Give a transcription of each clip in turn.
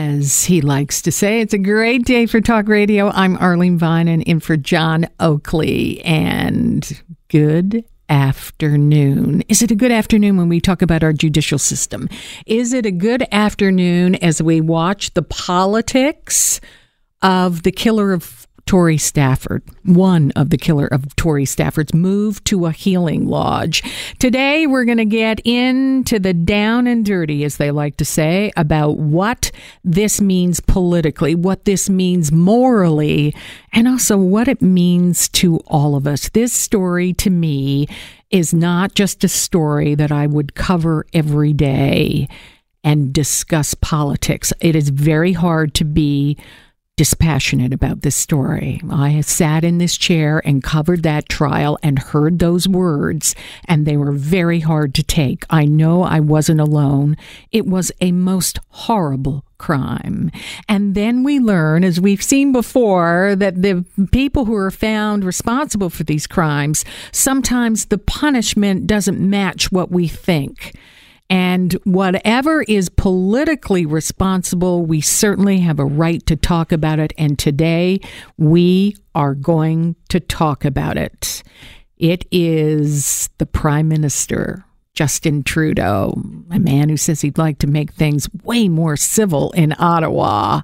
As he likes to say, it's a great day for talk radio. I'm Arlene Bynon in for John Oakley. And good afternoon. Is it a good afternoon when we talk about our judicial system? Is it a good afternoon as we watch the politics of the killer of Tori Stafford, one of the killer of Tori Stafford's, moved to a healing lodge. Today, we're going to get into the down and dirty, as they like to say, about what this means politically, what this means morally, and also what it means to all of us. This story, to me, is not just a story that I would cover every day and discuss politics. It is very hard to be dispassionate about this story. I sat in this chair and covered that trial and heard those words, and they were very hard to take. I know I wasn't alone. It was a most horrible crime. And then we learn, as we've seen before, that the people who are found responsible for these crimes, sometimes the punishment doesn't match what we think. And whatever is politically responsible, we certainly have a right to talk about it. And today we are going to talk about it. It is the Prime Minister, Justin Trudeau, a man who says he'd like to make things way more civil in Ottawa,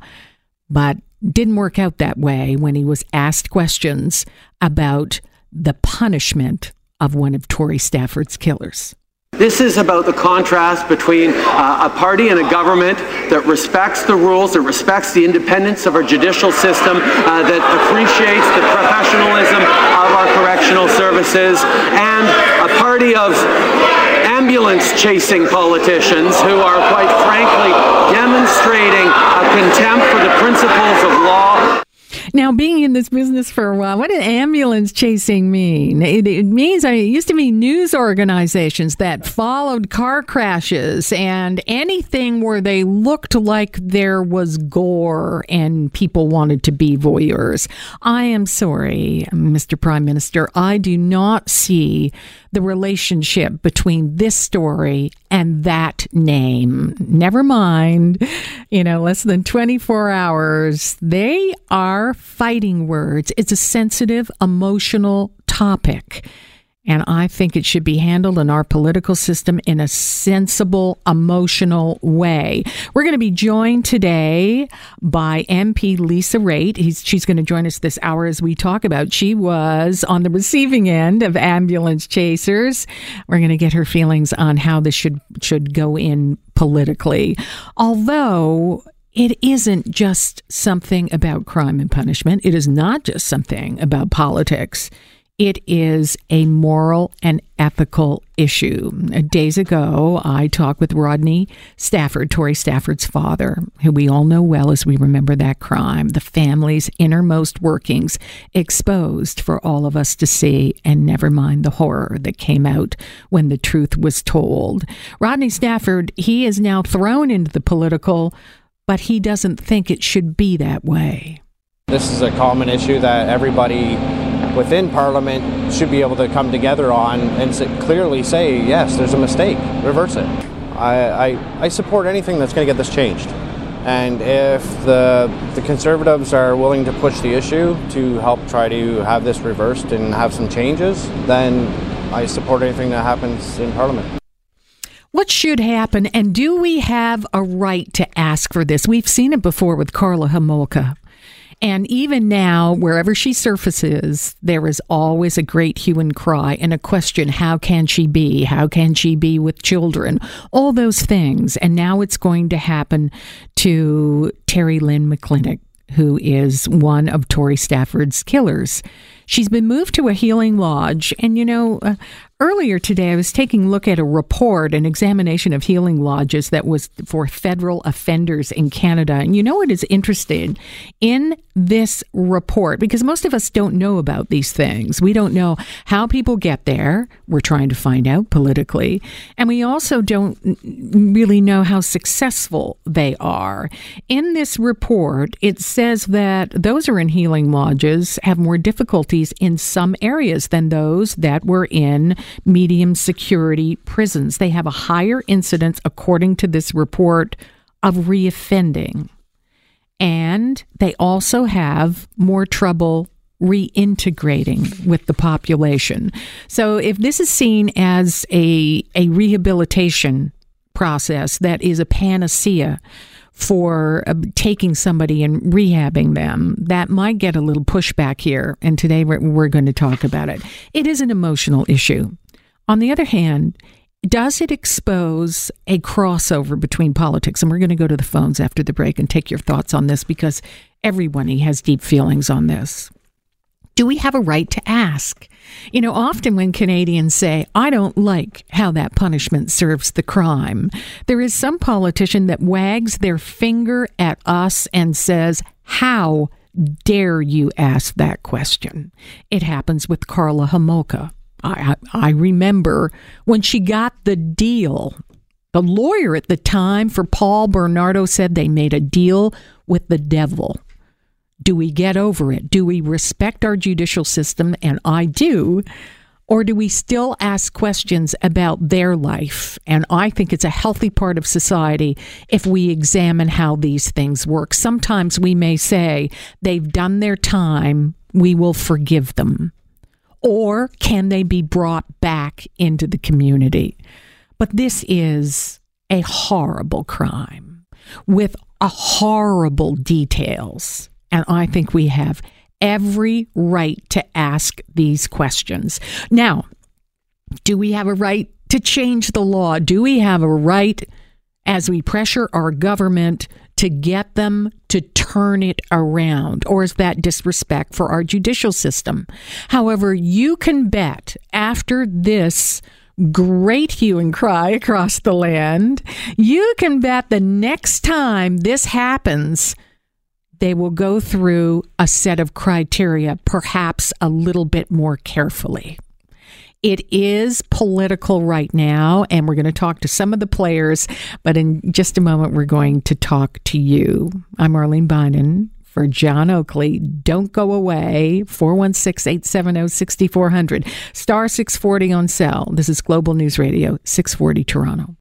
but didn't work out that way when he was asked questions about the punishment of one of Tori Stafford's killers. This is about the contrast between uh, a party and a government that respects the rules, that respects the independence of our judicial system, uh, that appreciates the professionalism of our correctional services, and a party of ambulance chasing politicians who are quite frankly demonstrating a contempt for the principles of law now, being in this business for a while, what did ambulance chasing mean? It, it means I, it used to be news organizations that followed car crashes and anything where they looked like there was gore and people wanted to be voyeurs. I am sorry, Mr. Prime Minister, I do not see the relationship between this story and that name. Never mind, you know, less than 24 hours. They are fighting words. It's a sensitive, emotional topic. And I think it should be handled in our political system in a sensible, emotional way. We're going to be joined today by MP Lisa Raitt. He's, she's going to join us this hour as we talk about. She was on the receiving end of ambulance chasers. We're going to get her feelings on how this should should go in politically. Although it isn't just something about crime and punishment. It is not just something about politics. It is a moral and ethical issue. Days ago, I talked with Rodney Stafford, Tori Stafford's father, who we all know well as we remember that crime, the family's innermost workings exposed for all of us to see, and never mind the horror that came out when the truth was told. Rodney Stafford, he is now thrown into the political, but he doesn't think it should be that way. This is a common issue that everybody within Parliament should be able to come together on and clearly say, yes, there's a mistake, reverse it. I, I, I support anything that's going to get this changed. And if the, the Conservatives are willing to push the issue to help try to have this reversed and have some changes, then I support anything that happens in Parliament. What should happen, and do we have a right to ask for this? We've seen it before with Karla Homolka and even now, wherever she surfaces, there is always a great hue and cry and a question how can she be? How can she be with children? All those things. And now it's going to happen to Terri-Lynne McClintic, who is one of Tori Stafford's killers. She's been moved to a healing lodge. And, you know, uh, Earlier today, I was taking a look at a report, an examination of healing lodges that was for federal offenders in Canada. And you know what is interesting in this report? Because most of us don't know about these things. We don't know how people get there. We're trying to find out politically. And we also don't really know how successful they are. In this report, it says that those who are in healing lodges have more in some areas than those that were in medium security prisons. They have a higher incidence, according to this report, of reoffending. and they also have more trouble reintegrating with the population. So if this is seen as a a rehabilitation process that is a panacea for uh, taking somebody and rehabbing them, that might get a little pushback here. And today we're, we're going to talk about it. It is an emotional issue. On the other hand, does it expose a crossover between politics? And we're going to go to the phones after the break and take your thoughts on this because everybody has deep feelings on this. Do we have a right to ask? You know, often when Canadians say, I don't like how that punishment serves the crime, there is some politician that wags their finger at us and says, How dare you ask that question? It happens with Karla Homolka. I, I remember when she got the deal. The lawyer at the time for Paul Bernardo said they made a deal with the devil. Do we get over it? Do we respect our judicial system? And I do. Or do we still ask questions about their life? And I think it's a healthy part of society if we examine how these things work. Sometimes we may say they've done their time, we will forgive them. Or can they be brought back into the community? But this is a horrible crime with a horrible details. And I think we have every right to ask these questions. Now, do we have a right to change the law? Do we have a right as we pressure our government to get them to turn it around? Or is that disrespect for our judicial system? However, you can bet after this great hue and cry across the land, you can bet the next time this happens, they will go through a set of criteria, perhaps a little bit more carefully. It is political right now, and we're going to talk to some of the players, but in just a moment, we're going to talk to you. I'm Arlene Bynon for John Oakley. Don't go away. 416 870 6400. Star 640 on cell. This is Global News Radio, 640 Toronto.